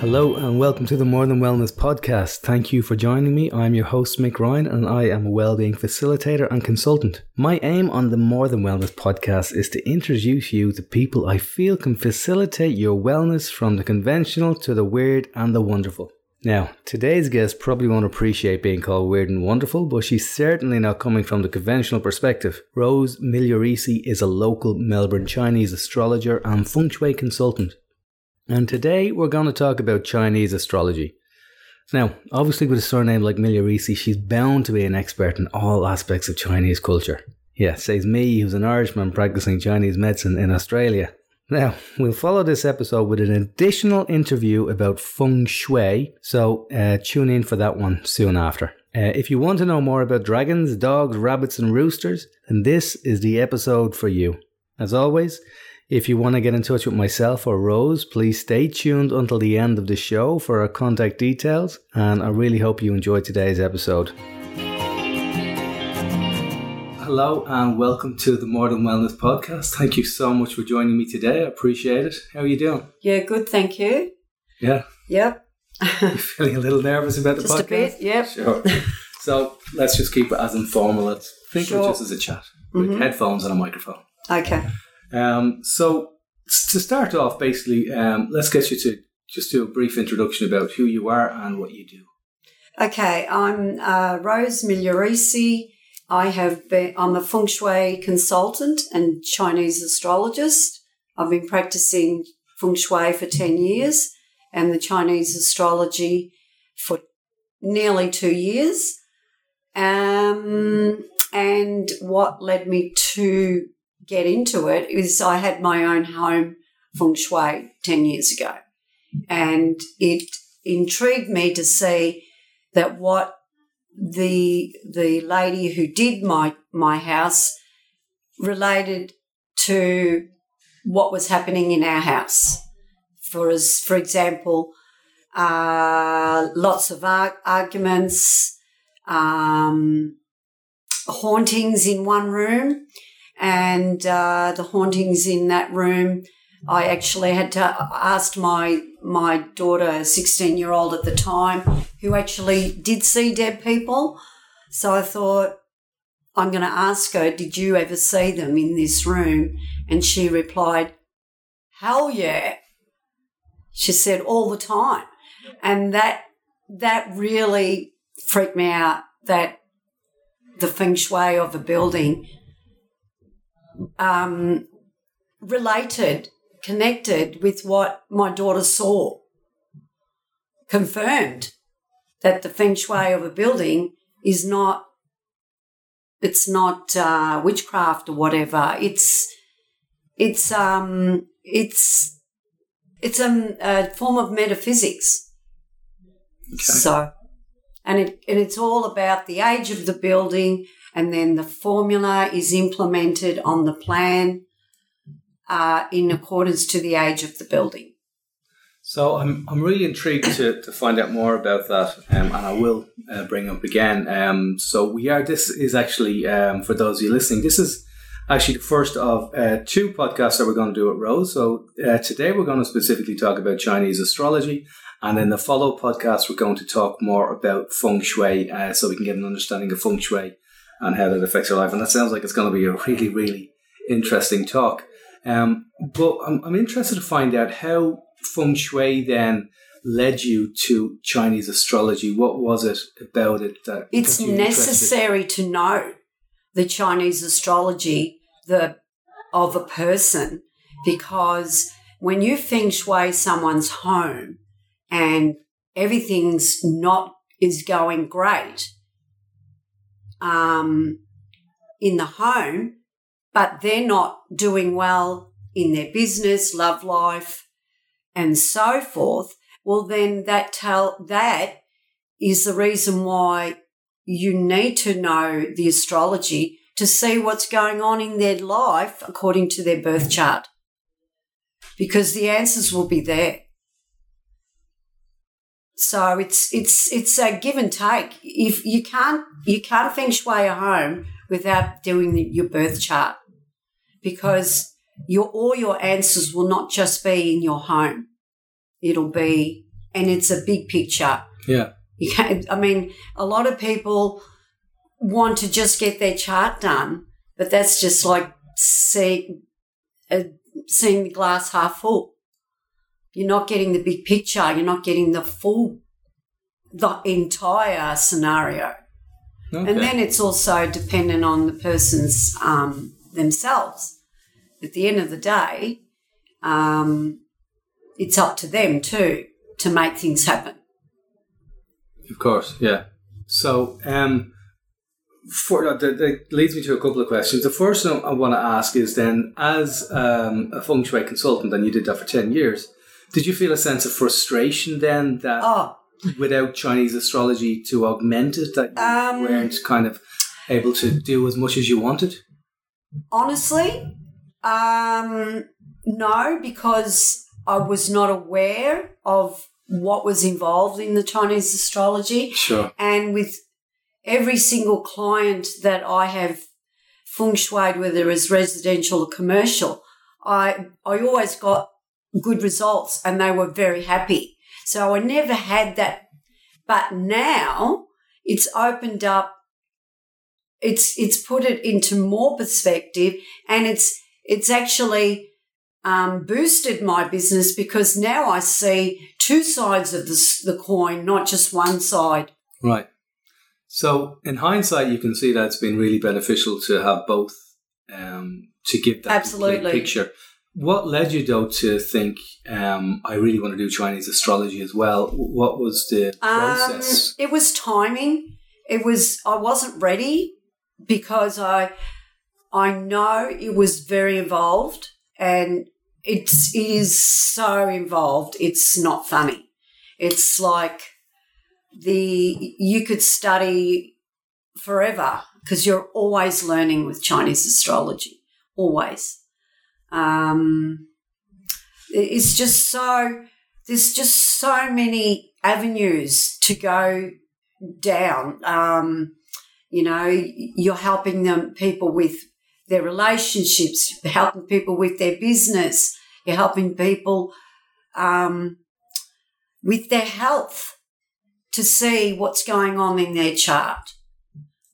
Hello and welcome to the More Than Wellness podcast. Thank you for joining me. I'm your host, Mick Ryan, and I am a well-being facilitator and consultant. My aim on the More Than Wellness podcast is to introduce you to people I feel can facilitate your wellness from the conventional to the weird and the wonderful. Now, today's guest probably won't appreciate being called weird and wonderful, but she's certainly not coming from the conventional perspective. Rose Migliorisi is a local Melbourne Chinese astrologer and feng shui consultant. And today we're going to talk about Chinese astrology. Now, obviously, with a surname like Migliorisi, she's bound to be an expert in all aspects of Chinese culture. Yeah, says me, who's an Irishman practicing Chinese medicine in Australia. Now, we'll follow this episode with an additional interview about feng shui, so uh, tune in for that one soon after. Uh, if you want to know more about dragons, dogs, rabbits, and roosters, then this is the episode for you. As always, if you want to get in touch with myself or Rose, please stay tuned until the end of the show for our contact details, and I really hope you enjoyed today's episode. Hello and welcome to the More Than Wellness podcast. Thank you so much for joining me today. I appreciate it. How are you doing? Yeah, good, thank you. Yeah. Yep. you feeling a little nervous about the Just podcast? a bit, yep. Sure. so let's just keep it as informal. Let's think of it just as a chat with Mhm. headphones and a microphone. Okay. Um, so to start off, basically, um, let's get you to just do a brief introduction about who you are and what you do. Okay, I'm uh, Rose Migliorisi. I have been, I'm a feng shui consultant and Chinese astrologist. I've been practicing feng shui for 10 years and the Chinese astrology for nearly two years. Um, and what led me to get into it is I had my own home feng shui 10 years ago. And it intrigued me to see that what the the lady who did my my house related to what was happening in our house. For as for example, uh, lots of ar- arguments, um, hauntings in one room, and uh, the hauntings in that room. I actually had to ask my my daughter, sixteen year old at the time, who actually did see dead people. So I thought I'm going to ask her, "Did you ever see them in this room?" And she replied, "Hell yeah." She said all the time, and that that really freaked me out. That the feng shui of a building um, related, connected with what my daughter saw, confirmed that the feng shui of a building is not, it's not uh, witchcraft or whatever. It's, it's, um, it's, it's a, a form of metaphysics. So, and it and it's all about the age of the building, and then the formula is implemented on the plan uh, in accordance to the age of the building. So I'm, I'm really intrigued to, to find out more about that, um, and I will uh, bring up again. Um, so we are. This is actually um, for those of you listening. This is actually the first of uh, two podcasts that we're going to do at Rose. So uh, today we're going to specifically talk about Chinese astrology, and in the follow podcast we're going to talk more about feng shui, uh, so we can get an understanding of feng shui and how that affects your life. And that sounds like it's going to be a really really interesting talk. Um, but I'm, I'm interested to find out how feng shui then led you to Chinese astrology. What was it about it that It's necessary to know the Chinese astrology the of a person because when you feng shui someone's home and everything's not is going great um, in the home, but they're not doing well in their business, love life, and so forth. Well, then that tell that is the reason why you need to know the astrology to see what's going on in their life according to their birth chart. Because the answers will be there. So it's it's it's a give and take. If you can't you can't feng shui a home without doing the, your birth chart, because your all your answers will not just be in your home. It'll be and it's a big picture. Yeah. You can't, I mean, a lot of people want to just get their chart done, but that's just like see, uh, seeing the glass half full. You're not getting the big picture. You're not getting the full, the entire scenario. Okay. And then it's also dependent on the person's um, themselves. At the end of the day, um, it's up to them too to make things happen. Of course, yeah. So, um, for uh, that, that leads me to a couple of questions. The first one I want to ask is then, as um, a feng shui consultant, and you did that for ten years, did you feel a sense of frustration then that Oh, without Chinese astrology to augment it, that you Um, weren't kind of able to do as much as you wanted? honestly, um, no, because I was not aware of what was involved in the Chinese astrology. Sure. And with every single client that I have feng shuied, whether it's residential or commercial, I I always got good results and they were very happy. So I never had that. But now it's opened up it's it's put it into more perspective and it's it's actually um, boosted my business because now I see two sides of the, the coin, not just one side. Right. So, in hindsight, you can see that it's been really beneficial to have both um, to give that Absolutely. picture. What led you, though, to think um, I really want to do Chinese astrology as well? What was the Um, process? it was timing. It was I wasn't ready because I I know it was very involved and it's it is so involved. It's not funny. It's like the you could study forever because you're always learning with Chinese astrology. Always. Um, it's just so there's just so many avenues to go down. Um, you know, you're helping them people with their relationships, helping people with their business, you're helping people um, with their health to see what's going on in their chart.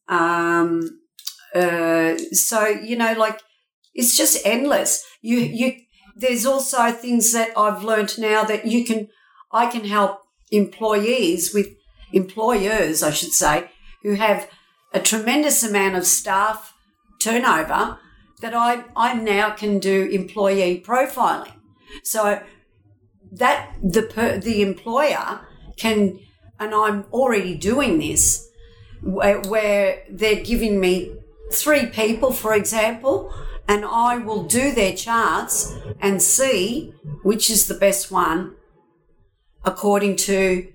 Um, uh, so you know, like it's just endless. You you there's also things that I've learned now that you can I can help employees with employers, I should say, who have a tremendous amount of staff turnover that I, I now can do employee profiling. So that the per, the employer can, and I'm already doing this, where, where they're giving me three people, for example, and I will do their charts and see which is the best one according to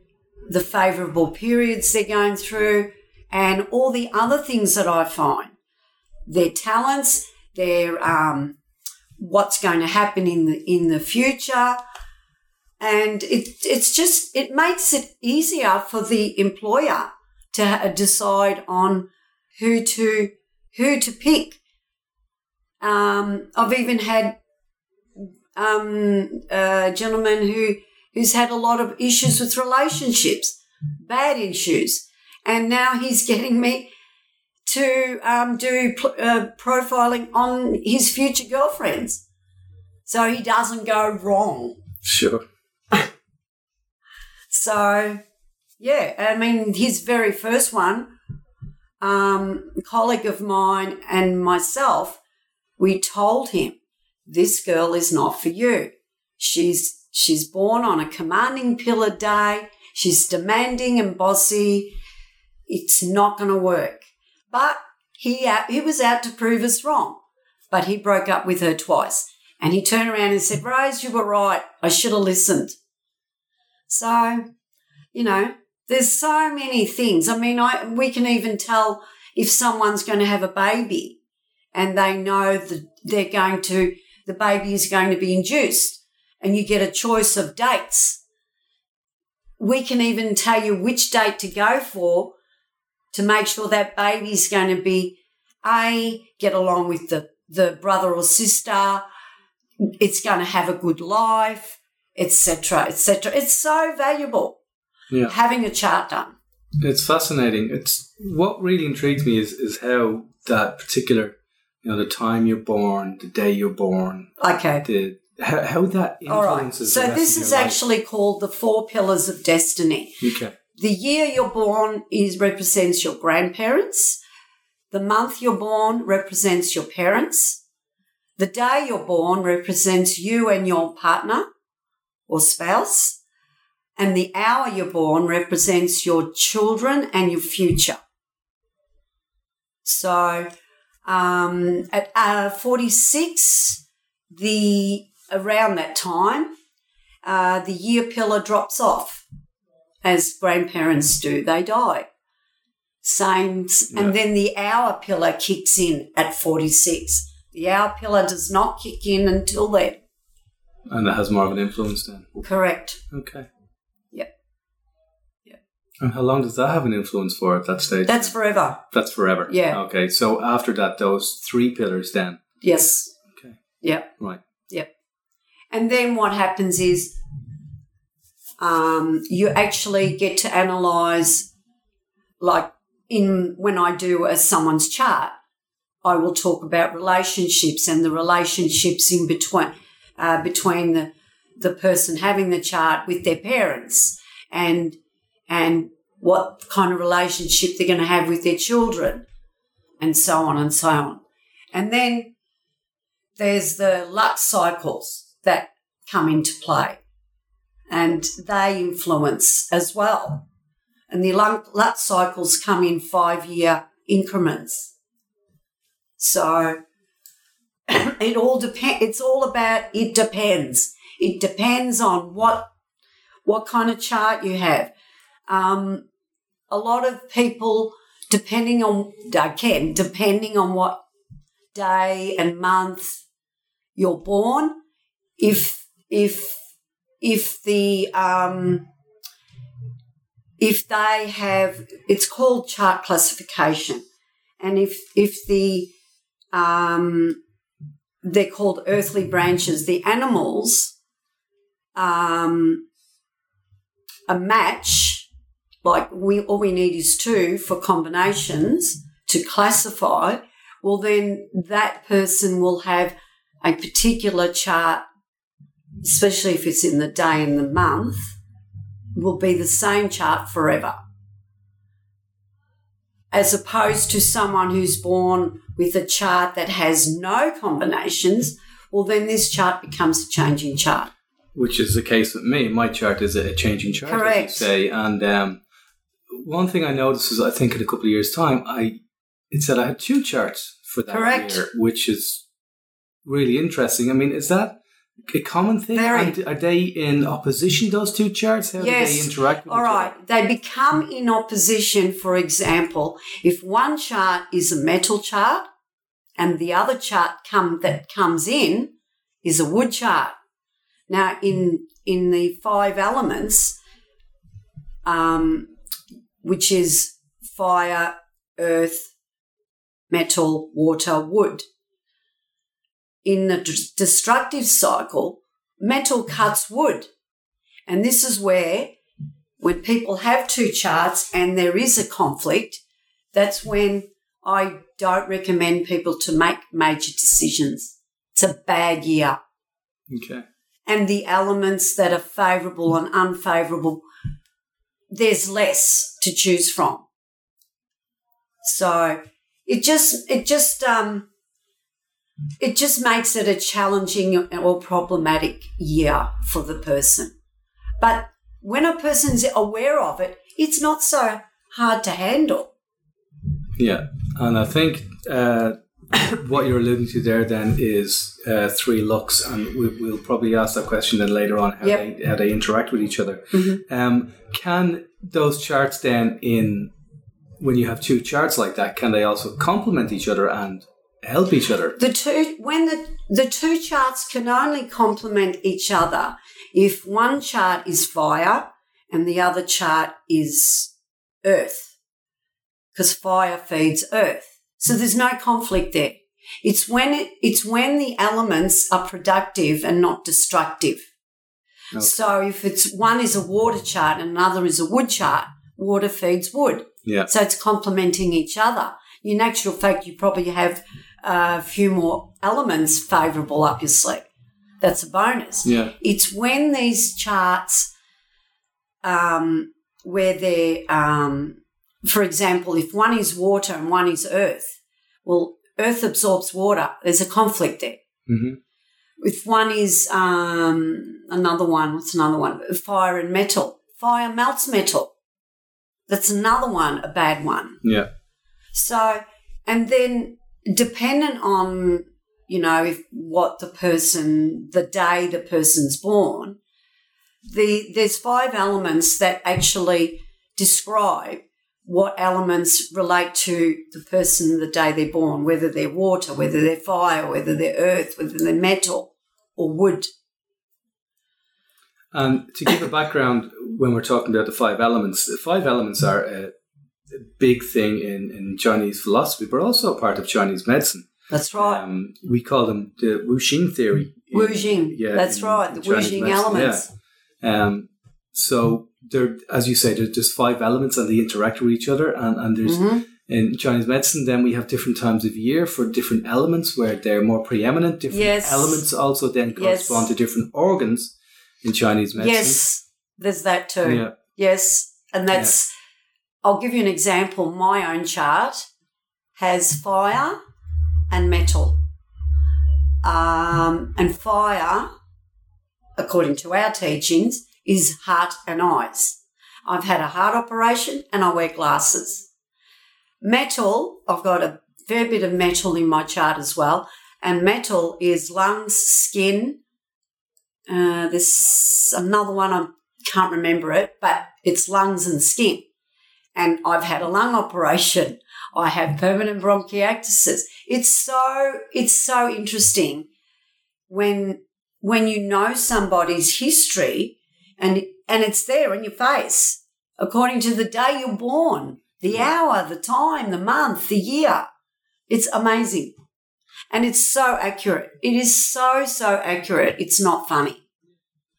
the favourable periods they're going through and all the other things that I find. Their talents, their um, what's going to happen in the in the future. And it, it's just, it makes it easier for the employer to decide on who to, who to pick. Um, I've even had um, a gentleman who who's had a lot of issues with relationships, bad issues, and now he's getting me to um, do uh, profiling on his future girlfriends, so he doesn't go wrong. Sure. So, yeah, I mean, his very first one, um, a colleague of mine and myself, we told him, this girl is not for you. She's, she's born on a commanding pillar day. She's demanding and bossy. It's not going to work. But he, he was out to prove us wrong. But he broke up with her twice. And he turned around and said, Rose, you were right. I should have listened. So, you know, there's so many things. I mean, I we can even tell if someone's going to have a baby and they know that they're going to the baby is going to be induced and you get a choice of dates. We can even tell you which date to go for to make sure that baby's going to be a get along with the the brother or sister. It's going to have a good life etc., etc. It's so valuable Yeah. having a chart done. It's fascinating. It's what really intrigues me is is how that particular, you know, the time you're born, the day you're born, Okay. the how, how that All right. So this is your life. actually called the four pillars of destiny. okay. The year you're born is represents your grandparents. The month you're born represents your parents. The day you're born represents you and your partner or spouse. And the hour you're born represents your children and your future. So, um, at uh, 46, the around that time, uh, the year pillar drops off as grandparents do. They die. Same, Yeah. and then the hour pillar kicks in at 46. The hour pillar does not kick in until then. And that has more of an influence then. Correct. Okay. And how long does that have an influence for at that stage? That's forever. That's forever. Yeah. Okay. So after that, those three pillars then. Yes. Okay. Yep. Right. Yep. And then what happens is um, you actually get to analyze, like in when I do a someone's chart, I will talk about relationships and the relationships in between uh, between the the person having the chart with their parents and and what kind of relationship they're going to have with their children and so on and so on. And then there's the luck cycles that come into play and they influence as well. And the luck, cycles come in five year increments. So it all depends. It's all about it depends. It depends on what what kind of chart you have. Um, a lot of people, depending on again, depending on what day and month you're born, if if if the um, if they have it's called chart classification, and if if the um, they're called earthly branches, the animals um, a match like we all we need is two for combinations to classify well then that person will have a particular chart especially if it's in the day and the month will be the same chart forever as opposed to someone who's born with a chart that has no combinations well then this chart becomes a changing chart Which is the case with me. My chart is a changing chart, Correct. as you say. And um, one thing I noticed is, I think in a couple of years' time, I it said I had two charts for that Correct. year, which is really interesting. I mean, is that a common thing? Very. Are they in opposition? Those two charts? How Yes. do they interact? With All right, they become in opposition. For example, if one chart is a metal chart and the other chart come that comes in is a wood chart. Now, in in the five elements, um, which is fire, earth, metal, water, wood. In the d- destructive cycle, metal cuts wood. And this is where, when people have two charts and there is a conflict, that's when I don't recommend people to make major decisions. It's a bad year. Okay. And the elements that are favourable and unfavourable, there's less to choose from. So it just, it just, um, it just makes it a challenging or problematic year for the person. But when a person's aware of it, it's not so hard to handle. Yeah, and I think uh, what you're alluding to there then is uh, three looks, and we, we'll probably ask that question then later on how, Yep. they, how they interact with each other. Mhm. Um, can those charts then, in when you have two charts like that, can they also complement each other and help each other? The two, when the, the two charts can only complement each other if one chart is fire and the other chart is earth, because fire feeds earth. So there's no conflict there. It's when it, it's when the elements are productive and not destructive. Okay. So if it's one is a water chart and another is a wood chart, water feeds wood. Yeah. So it's complementing each other. In actual fact, you probably have a few more elements favourable up your sleeve. That's a bonus. Yeah. It's when these charts, um, where they're, um, for example, if one is water and one is earth, well, earth absorbs water. There's a conflict there. hmm If one is um, another one, what's another one? Fire and metal. Fire melts metal. That's another one, a bad one. Yeah. So, and then dependent on, you know, if what the person, the day the person's born, the there's five elements that actually describe what elements relate to the person the day they're born, whether they're water, whether they're fire, whether they're earth, whether they're metal or wood. And to give a background, when we're talking about the five elements, the five elements are a, a big thing in, in Chinese philosophy, but also part of Chinese medicine. That's right. Um, we call them the Wu Xing theory. in- Wu Jing. yeah, That's in- right. in The Wu Chinese Jing medicine, elements. yeah. Um, so there, as you say, there's just five elements and they interact with each other. And, and there's Mhm. in Chinese medicine, then we have different times of year for different elements where they're more preeminent. Different Yes. elements also then Yes. correspond to different organs in Chinese medicine. Yes, there's that too. Yeah. Yes, and that's. I'll give you an example. My own chart has fire and metal, um, and fire, according to our teachings, is heart and eyes. I've had a heart operation and I wear glasses. Metal, I've got a fair bit of metal in my chart as well, and metal is lungs, skin. Uh, there's another one I can't remember it, but it's lungs and skin. And I've had a lung operation. I have permanent bronchiectasis. It's so it's so interesting when when you know somebody's history and and it's there in your face according to the day you're born, the hour, the time, the month, the year. It's amazing. And it's so accurate. It is so so accurate. It's not funny.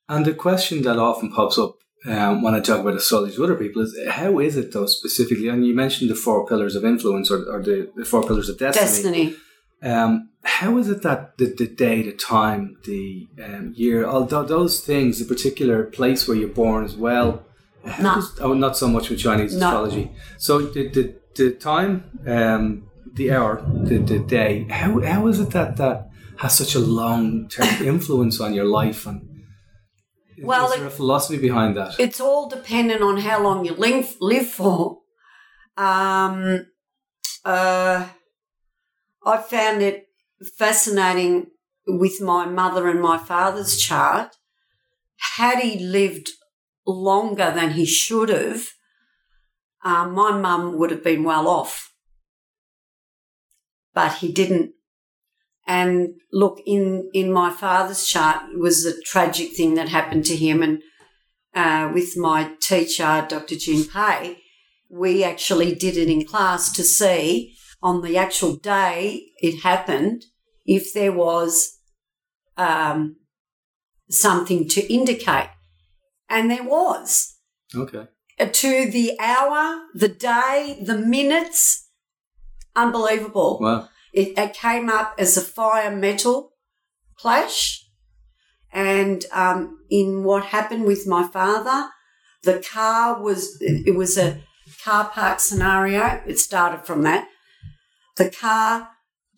And the question that often pops up um, when I talk about astrology to other people is how is it though specifically? And you mentioned the four pillars of influence or, or the, the four pillars of destiny. Destiny. Um, how is it that the, the day, the time, the um, year, although those things, the particular place where you're born as well, how No. does- oh, not so much with Chinese No. astrology. So the, the, the time, um, the hour, the, the day, how, how is it that that has such a long term influence on your life? And Well, is there it- a philosophy behind that? It's all dependent on how long you live, live for. Um, uh, I found it fascinating with my mother and my father's chart. Had he lived longer than he should have, um, my mum would have been well off. But he didn't. And look, in, in my father's chart was a tragic thing that happened to him. And uh, with my teacher, Dr. June Pei, we actually did it in class to see on the actual day it happened if there was um, something to indicate. And there was. Okay. Uh, To the hour, the day, the minutes, unbelievable. Wow. It, it came up as a fire metal clash. And um, in what happened with my father, the car was, it was a car park scenario. It started from that. The car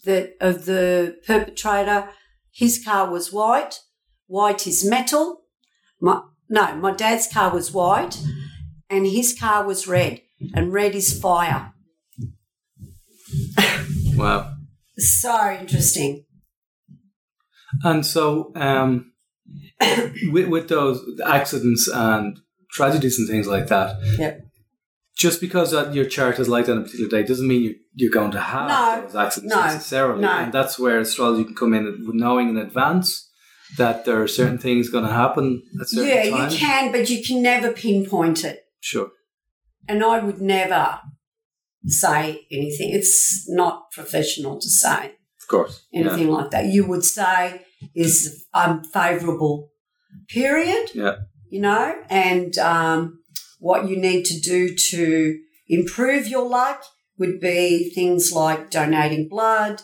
that of the perpetrator, his car was white. White is metal. My, no, my dad's car was white and his car was red. And red is fire. Wow. So interesting. And so, um, with, with those accidents and tragedies and things like that, Yep. Just because your chart is like that on a particular day doesn't mean you, you're going to have No, those accidents no, necessarily. no. And that's where astrology can come in knowing in advance that there are certain things going to happen at certain Yeah, times. you can, but you can never pinpoint it. Sure. And I would never say anything. It's not professional to say Of course. Yeah. anything like that. You would say is unfavourable period. Yeah. You know, and um, what you need to do to improve your luck would be things like donating blood,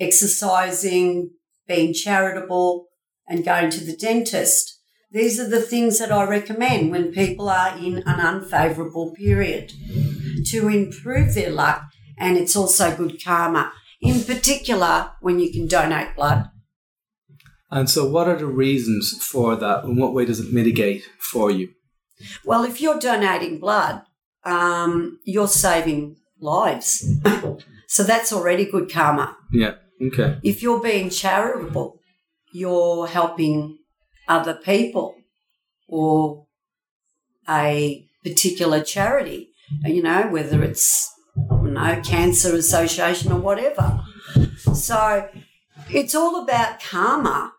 exercising, being charitable, and going to the dentist. These are the things that I recommend when people are in an unfavourable period to improve their luck, and it's also good karma, in particular when you can donate blood. And so, what are the reasons for that? In what way does it mitigate for you? Well, if you're donating blood, um, you're saving lives. so that's already good karma. Yeah. Okay. If you're being charitable, you're helping other people or a particular charity, you know, whether it's, you know, Cancer Association or whatever. So it's all about karma.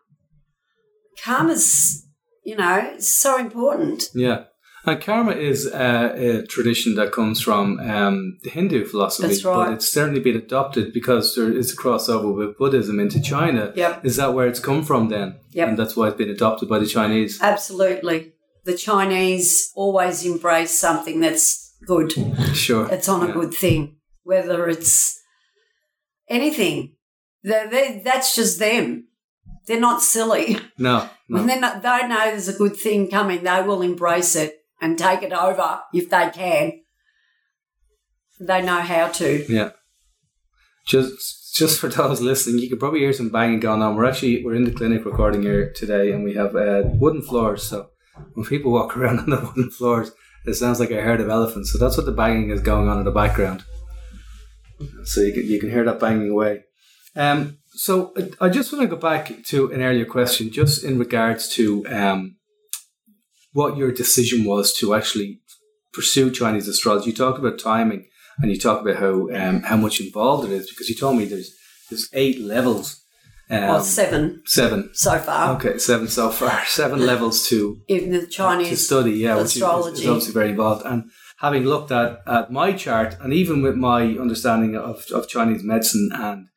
Karma's, you know, it's so important. Yeah. And karma is uh, a tradition that comes from um, the Hindu philosophy, That's right. but it's certainly been adopted because there is a crossover with Buddhism into China. Yep. Is that where it's come from then? Yep. And that's why it's been adopted by the Chinese. Absolutely. The Chinese always embrace something that's good. Sure. It's on a Yeah. good thing, whether it's anything. They're, they that's just them. They're not silly. No. No. When they know, they know there's a good thing coming, they will embrace it and take it over if they can. They know how to. Yeah. Just just for those listening, you could probably hear some banging going on. We're actually we're in the clinic recording here today, and we have uh, wooden floors. So when people walk around on the wooden floors, it sounds like a herd of elephants. So that's what the banging is going on in the background. So you can, you can hear that banging away. Um, so I- just want to go back to an earlier question, just in regards to um, what your decision was to actually pursue Chinese astrology. You talked about timing and you talk about how um, how much involved it is because you told me there's there's eight levels. Um, Well, seven seven. so far Okay, seven so far. Seven levels to in the to Chinese. study. Yeah, which is, is astrology. obviously very involved. And having looked at, at my chart, and even with my understanding of, of Chinese medicine and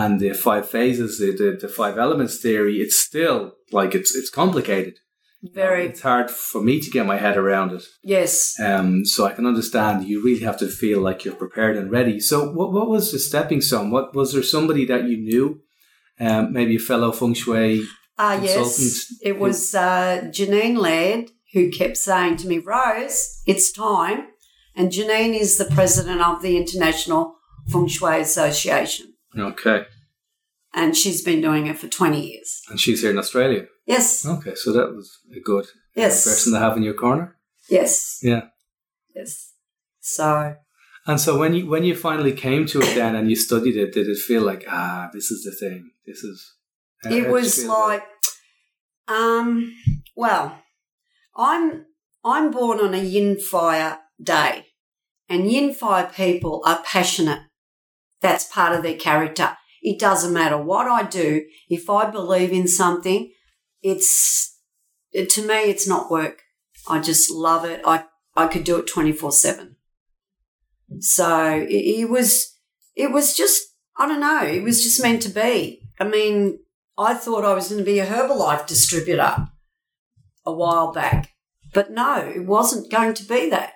and the five phases, the, the the five elements theory, it's still like it's it's complicated. Very, It's hard for me to get my head around it. yes. Um, so I can understand you really have to feel like you're prepared and ready. So what, what was the stepping stone? What was there somebody that you knew? Um, maybe a fellow feng shui. Ah, consultant yes. It was uh, Janine Laird who kept saying to me, Rose, it's time. And Janine is the president of the International Feng Shui Association. Okay. And she's been doing it for 20 years. And she's here in Australia. Yes. Okay, so that was a good Yes. person to have in your corner. Yes. Yeah. Yes. So, And so when you when you finally came to it then and you studied it, did it feel like ah, this is the thing? This is. it was like, um, well, I'm I'm born on a yin fire day, and yin fire people are passionate. That's part of their character. It doesn't matter what I do. If I believe in something, it's it, to me it's not work. I just love it. I I could do it twenty four seven. So it, it was it was just I don't know. It was just meant to be. I mean, I thought I was going to be a Herbalife distributor a while back, but no, it wasn't going to be that.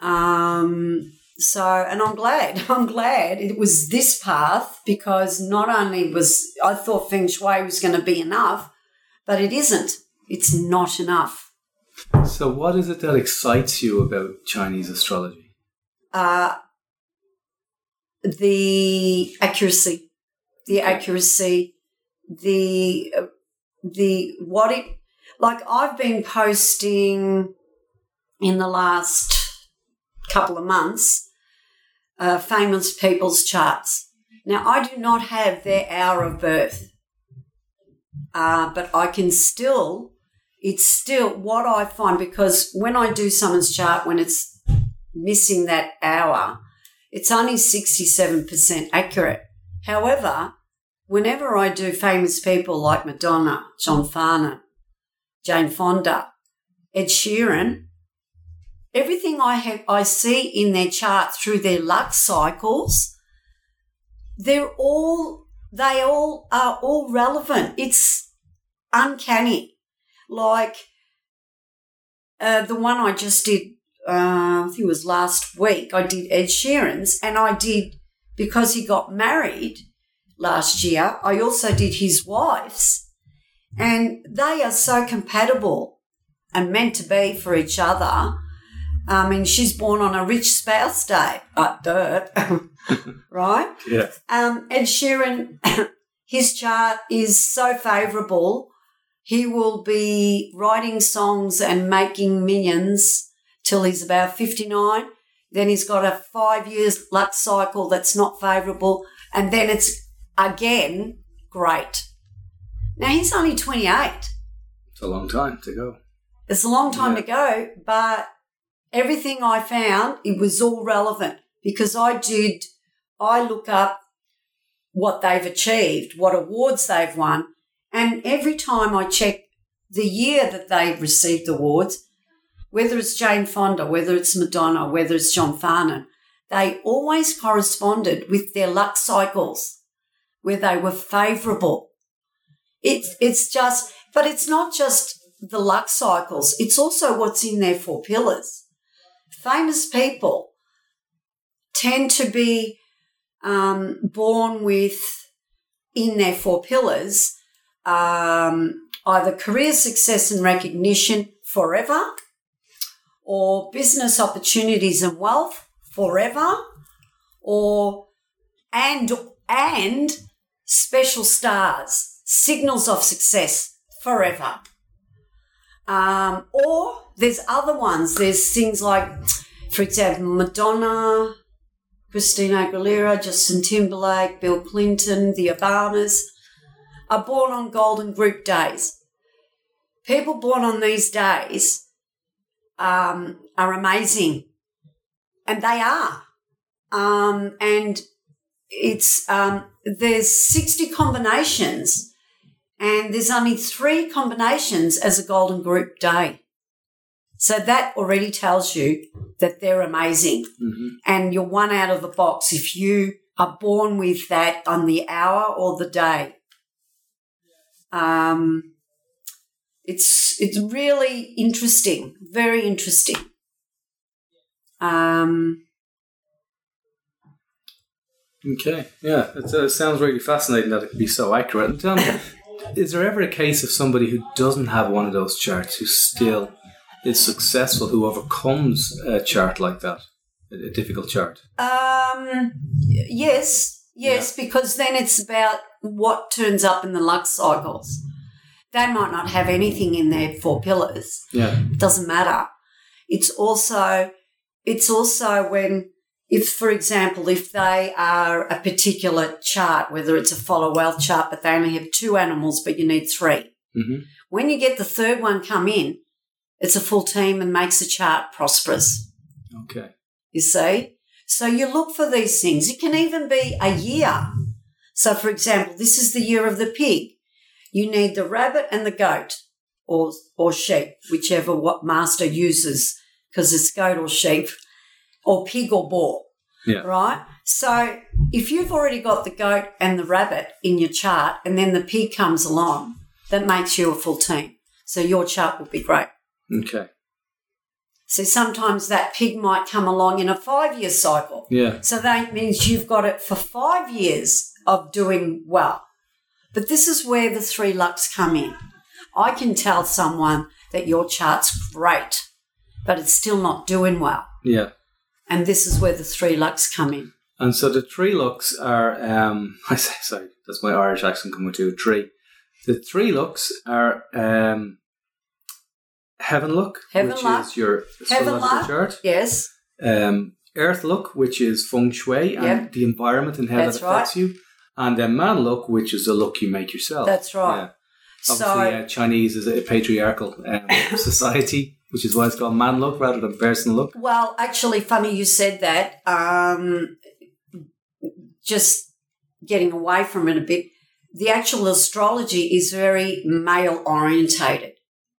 Um, so, and I'm glad. I'm glad it was this path because not only was I thought Feng Shui was going to be enough, but it isn't. It's not enough. So what is it that excites you about Chinese astrology? uh, the accuracy, the accuracy, the the what it like. I've been posting in the last couple of months uh, famous people's charts. Now I do not have their hour of birth, uh, but I can still. It's still what I find because when I do someone's chart, when it's missing that hour, it's only 67% accurate. However, whenever I do famous people like Madonna, John Farnham, Jane Fonda, Ed Sheeran, everything I have I see in their chart through their luck cycles, they're all they all are all relevant. It's uncanny. Like uh, the one I just did, uh, I think it was last week, I did Ed Sheeran's, and I did, because he got married last year, I also did his wife's. And they are so compatible and meant to be for each other. I mean, she's born on a rich spouse day, uh, dirt, right? Yeah. Um, Ed Sheeran, his chart is so favourable. He will be writing songs and making minions till he's about 59. Then he's got a five years luck cycle that's not favourable. And then it's again great. Now he's only 28. It's a long time to go. It's a long time Yeah. to go, but everything I found, it was all relevant because I did, I look up what they've achieved, what awards they've won. And every time I check the year that they received awards, whether it's Jane Fonda, whether it's Madonna, whether it's John Farnham, they always corresponded with their luck cycles where they were favourable. It's, it's just, but it's not just the luck cycles, it's also what's in their four pillars. Famous people tend to be um, born with, in their four pillars, um, either career success and recognition forever, or business opportunities and wealth forever, or and and special stars, signals of success forever. Um, or there's other ones. There's things like, for example, Madonna, Christina Aguilera, Justin Timberlake, Bill Clinton, the Obamas are born on Golden Group days. People born on these days um, are amazing, and they are. Um, and it's um, there's 60 combinations, and there's only three combinations as a Golden Group day. So that already tells you that they're amazing hmm and you're one out of the box if you are born with that on the hour or the day. Um, it's it's really interesting, very interesting. Um, Okay. Yeah, it, uh, sounds really fascinating that it can be so accurate. And tell me, is there ever a case of somebody who doesn't have one of those charts who still is successful, who overcomes a chart like that, a, difficult chart? um, yes, yes, because then it's about what turns up in the luck cycles. They might not have anything in their four pillars, Yeah. It doesn't matter. It's also it's also when if for example if they are a particular chart whether it's a follow wealth chart but they only have two animals but you need three. Hmm when you get the third one come in it's a full team and makes the chart prosperous. Okay. you see? So you look for these things. It can even be a year. So for example this is the year of the pig. You need the rabbit and the goat or or sheep whichever what master uses because it's goat or sheep or pig or boar Yeah. right so if you've already got the goat and the rabbit in your chart and then the pig comes along that makes you a full team so your chart will be great Okay. so sometimes that pig might come along in a five year cycle Yeah. so that means you've got it for five years of doing well. But this is where the three lucks come in. I can tell someone that your chart's great, but it's still not doing well. Yeah. And this is where the three lucks come in. And so the three looks are, um, I say, sorry, that's my Irish accent coming to a tree. The three looks are um, heaven look, Heaven which luck. is your Heaven luck. chart. Yes, Um, earth look, which is feng shui and Yep. the environment and how That's that affects you. And then man look, which is the look you make yourself. That's right. Yeah. so Obviously, uh, Chinese is a patriarchal um, society, which is why it's called man look rather than person look. well, actually, funny you said that. Um, just getting away from it a bit. The actual astrology is very male orientated,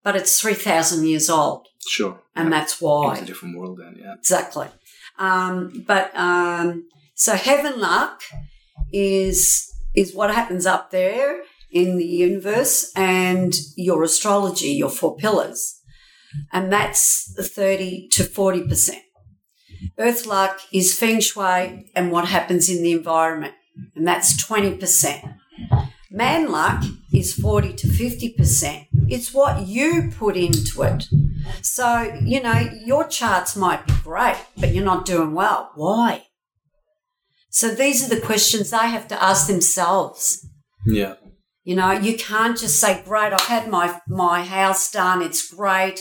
but it's three thousand years old. Sure. and yeah. that's why. It's a different world then, yeah. Exactly. Um, but um, so heaven luck is is what happens up there. in the universe and your astrology, your four pillars. And that's the 30 to 40%. Earth luck is feng shui and what happens in the environment, and that's 20%. Man luck is 40 to 50%. It's what you put into it. So, you know, your charts might be great, but you're not doing well. Why? So these are the questions they have to ask themselves. Yeah. You know, you can't just say, great, I've had my, my house done. It's great.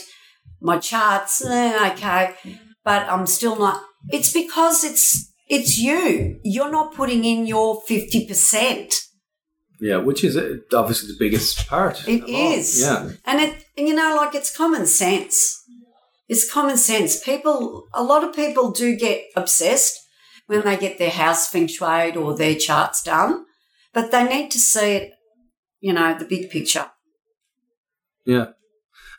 My charts, eh, okay. But I'm still not. It's because it's, it's you. You're not putting in your 50%. Yeah, which is uh, obviously the biggest part. It is. all. Yeah. And it, you know, like it's common sense. It's common sense. People, a lot of people do get obsessed when they get their house feng shui or their charts done, but they need to see it, you know, the big picture. Yeah.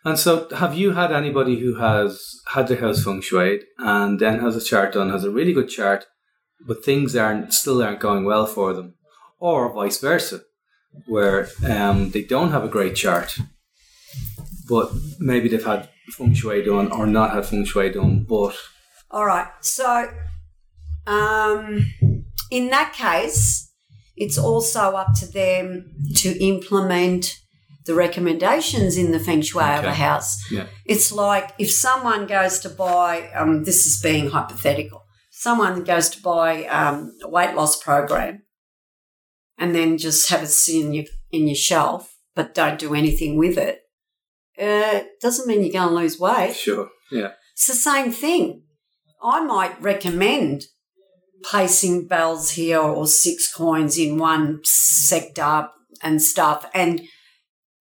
And so, have you had anybody who has had their house feng shui and then has a chart done, has a really good chart, but things aren't still aren't going well for them, or vice versa, where um, they don't have a great chart, but maybe they've had feng shui done or not had feng shui done, but All right. So, um, in that case, it's also up to them to implement the recommendations in the feng shui of a house. yeah, It's like if someone goes to buy, um, this is being hypothetical, someone goes to buy um, a weight loss program and then just have it sit in your, in your shelf, but don't do anything with it, uh, doesn't mean you're going to lose weight. sure, yeah, It's the same thing. I might recommend placing bells here or six coins in one sector and stuff and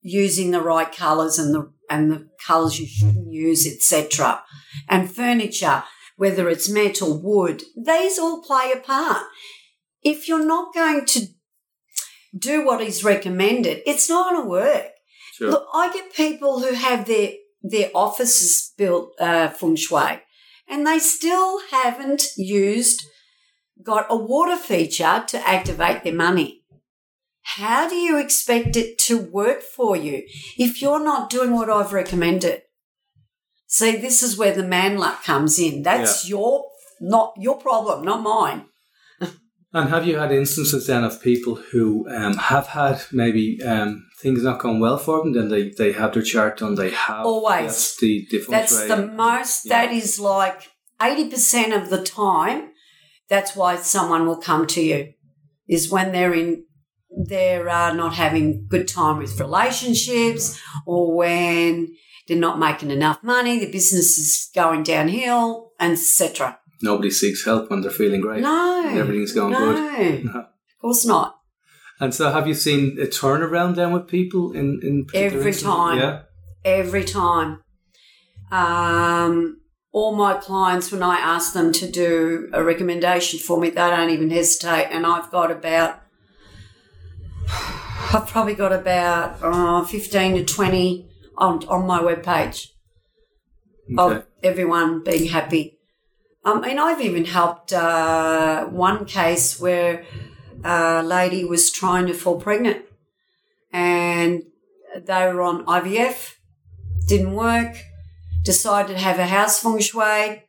using the right colours and the and the colours you shouldn't use, etc. And furniture, whether it's metal, wood, these all play a part. If you're not going to do what is recommended, it's not going to work. sure, Look, I get people who have their their offices built uh, feng shui, and they still haven't used got a water feature to activate their money. How do you expect it to work for you if you're not doing what I've recommended? See, this is where the man luck comes in. That's your not your problem, not mine. And have you had instances then of people who um, have had maybe um, things not gone well for them? Then they, they have their chart done. They have Always. That's the, That's shui. the most, Yeah. that is like 80% of the time, that's why someone will come to you, is when they're in, they're uh, not having good time with relationships or when they're not making enough money, the business is going downhill, etc. Nobody seeks help when they're feeling great. No. Everything's going good. no. Of course not. And so, have you seen a turnaround then with people in in particular Every instances? time. Yeah, every time. Um, all my clients, when I ask them to do a recommendation for me, they don't even hesitate. And I've got about, I've probably got about uh, 15 to 20 on, on my webpage okay. of everyone being happy. I mean, I've even helped uh, one case where a lady was trying to fall pregnant and they were on IVF, didn't work, decided to have a house feng shui.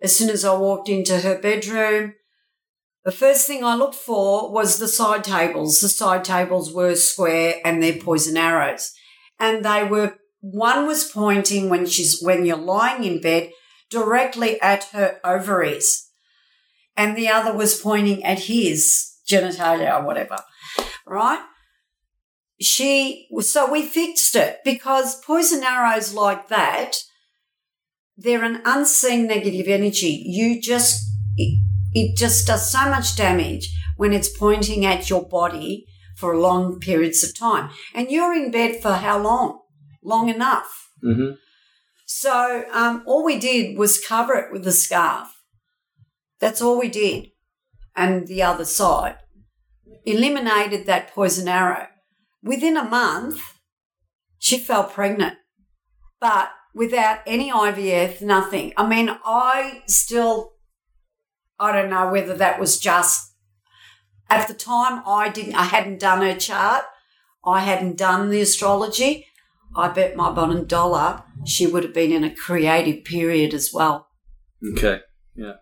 As soon as I walked into her bedroom, the first thing I looked for was the side tables. The side tables were square and they're poison arrows. And they were, one was pointing when she's, when you're lying in bed directly at her ovaries. And the other was pointing at his genitalia or whatever. Right? She, so we fixed it because poison arrows like that, they're an unseen negative energy. You just, it, just does so much damage when it's pointing at your body for long periods of time. And you're in bed for how long? Long enough. hmm So um, all we did was cover it with a scarf. That's all we did. And the other side eliminated that poison arrow. Within a month, she fell pregnant, but without any IVF, nothing. I mean, I still, I don't know whether that was just at the time I didn't, I hadn't done her chart. I hadn't done the astrology, I bet my bottom dollar she would have been in a creative period as well. Okay, yeah.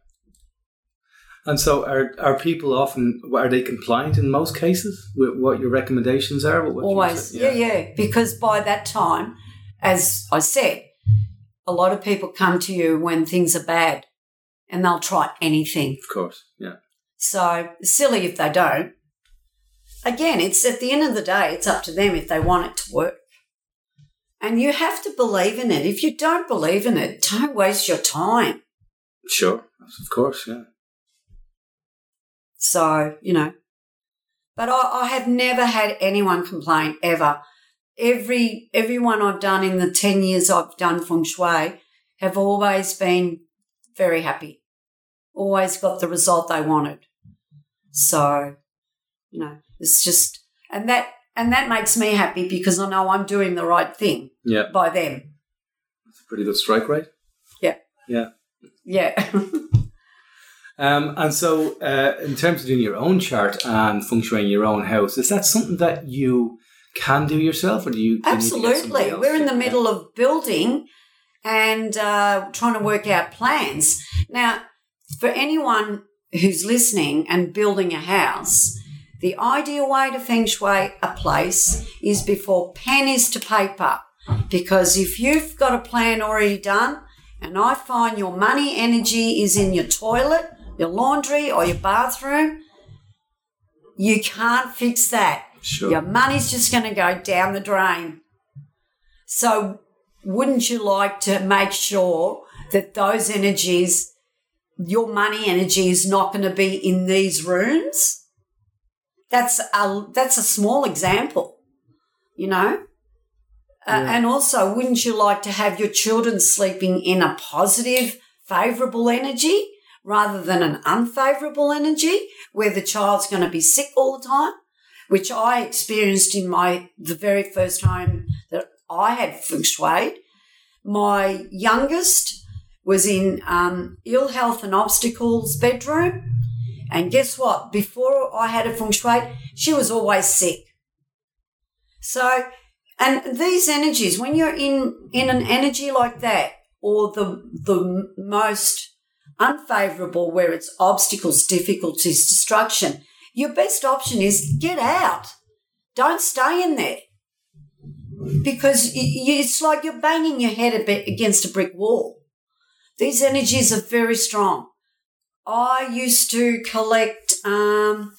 And so, are are people often are they compliant in most cases with what your recommendations are? Always, say? yeah, yeah. Because by that time, as I said, a lot of people come to you when things are bad, and they'll try anything. of course, yeah, So silly if they don't. Again, it's at the end of the day, it's up to them if they want it to work. And you have to believe in it. If you don't believe in it, don't waste your time. sure, of course, yeah. So, you know. But I, I have never had anyone complain ever. Every everyone I've done in the ten years I've done feng shui have always been very happy. Always got the result they wanted. So, you know, it's just and that and that makes me happy because I know I'm doing the right thing Yeah, by them. that's a pretty good strike rate. Yeah. Yeah. Yeah. Um, and so, uh, in terms of doing your own chart and shuiing your own house, is that something that you can do yourself, or do you? do need to get Absolutely. We're in the middle of building and uh, trying to work out plans. Now, for anyone who's listening and building a house, the ideal way to feng shui a place is before pen is to paper. Because if you've got a plan already done, and I find your money energy is in your toilet, your laundry, or your bathroom, you can't fix that. Sure. Your money's just going to go down the drain. So, wouldn't you like to make sure that those energies, your money energy, is not going to be in these rooms? That's a that's a small example, you know. Uh, and also, wouldn't you like to have your children sleeping in a positive, favourable energy rather than an unfavourable energy where the child's going to be sick all the time? which I experienced in my the very first home that I had feng shui. My youngest was in um, ill health and obstacles bedroom, and guess what? Before I had a feng shui, she was always sick. So, and these energies, when you're in in an energy like that, or the the most unfavorable, where it's obstacles, difficulties, destruction, your best option is get out. Don't stay in there. Because it's like you're banging your head against a brick wall. These energies are very strong. I used to collect um,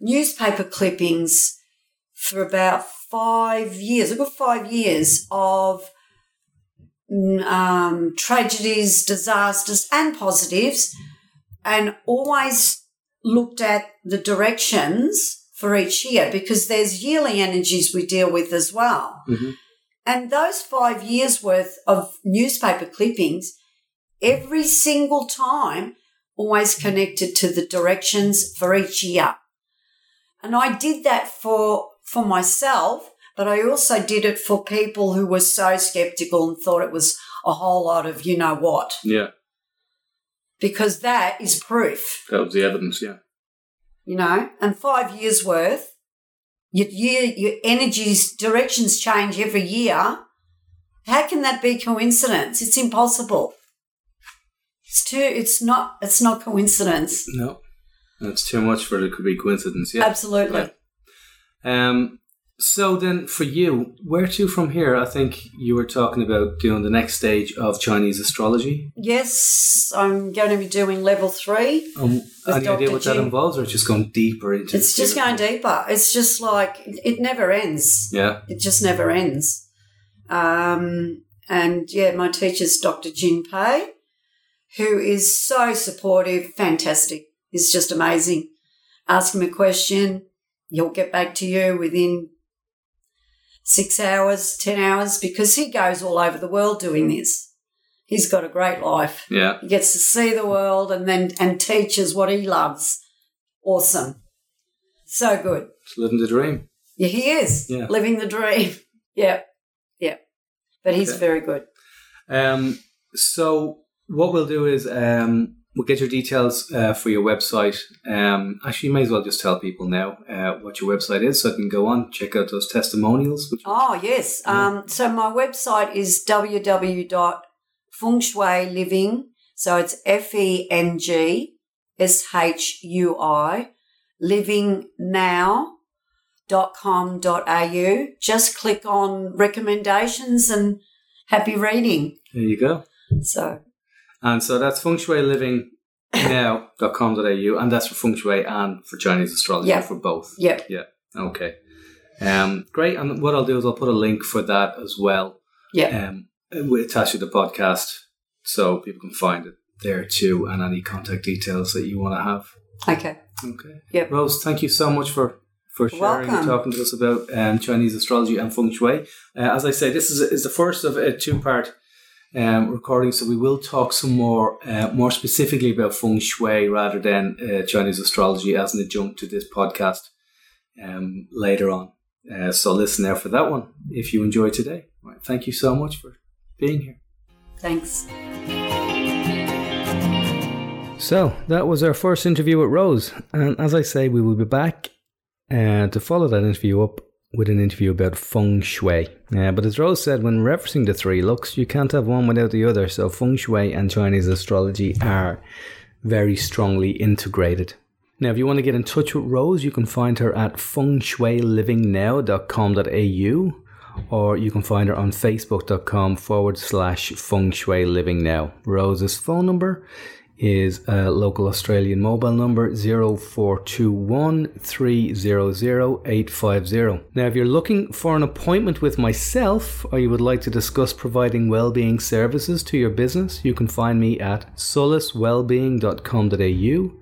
newspaper clippings for about five years, a good five years of um, tragedies, disasters, and positives, and always looked at the directions for each year because there's yearly energies we deal with as well. Mhm. And those five years worth of newspaper clippings, every single time, always connected to the directions for each year. And I did that for, for myself, but I also did it for people who were so skeptical and thought it was a whole lot of you know what, Yeah, because that is proof that was the evidence. Yeah, you know, and five years worth. Your year, your energies, directions change every year. How can that be coincidence? It's impossible. It's too. It's not. It's not coincidence. no, that's too much for it could be coincidence. Yeah, Absolutely. Yeah. Um. So then, for you, where to from here? I think you were talking about doing the next stage of Chinese astrology. Yes, I'm going to be doing level three. Um, any idea Dr. what that involves, or just going deeper into? It's just going deeper. It's just like it never ends. Yeah. It just never ends. Um, and yeah, my teacher's Dr. Jin Pei, who is so supportive, fantastic. He's just amazing. Ask him a question, he'll get back to you within six hours, 10 hours, because he goes all over the world doing this. He's got a great life. Yeah. He gets to see the world and then and teaches what he loves. Awesome. So good. Just living the dream. Yeah, he is Yeah. living the dream. yeah. Yeah. But he's Okay. very good. Um, so what we'll do is um, we'll get your details uh, for your website. Um, actually, you may as well just tell people now uh, what your website is so I can go on, check out those testimonials. Which Oh, yes. Um, so my website is www.fengshui So it's F E N G S H U I livingnow.com.au. Just click on recommendations and happy reading. there you go. So, And so that's feng shui living now.com.au and that's for feng shui and for Chinese astrology Yeah. for both. Yeah. Yeah. Okay. Um, great. And what I'll do is I'll put a link for that as well. Yeah. Um, we attach to the podcast so people can find it there too and any contact details that you want to have. Okay. Okay. Yep. Rose, thank you so much for for sharing and talking to us about um, Chinese astrology and feng shui. Uh, as I say, this is is the first of a two part um, recording, so we will talk some more uh, more specifically about feng shui rather than uh, Chinese astrology as an adjunct to this podcast um, later on. Uh, so listen out for that one if you enjoyed today. Right, thank you so much for being here. Thanks. So that was our first interview with Rose, and as I say, we will be back uh, to follow that interview up with an interview about feng shui. Uh, but as Rose said, when referencing the three lucks, you can't have one without the other. So feng shui and Chinese astrology are very strongly integrated. Now, if you want to get in touch with Rose, you can find her at fengshuilivingnow.com.au or you can find her on facebook.com forward slash feng shui living now. Rose's phone number is a local Australian mobile number 0421 Now, if you're looking for an appointment with myself or you would like to discuss providing well-being services to your business, you can find me at solacewellbeing.com.au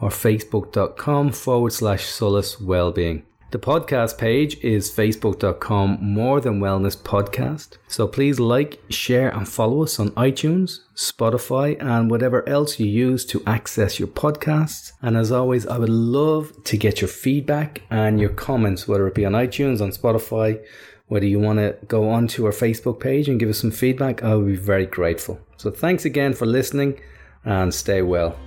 or facebook.com forward slash solace wellbeing. The podcast page is facebook.com more than wellness podcast. So please like, share, and follow us on iTunes, Spotify, and whatever else you use to access your podcasts. And as always, I would love to get your feedback and your comments, whether it be on iTunes, on Spotify, whether you want to go onto our Facebook page and give us some feedback, I would be very grateful. So thanks again for listening and stay well.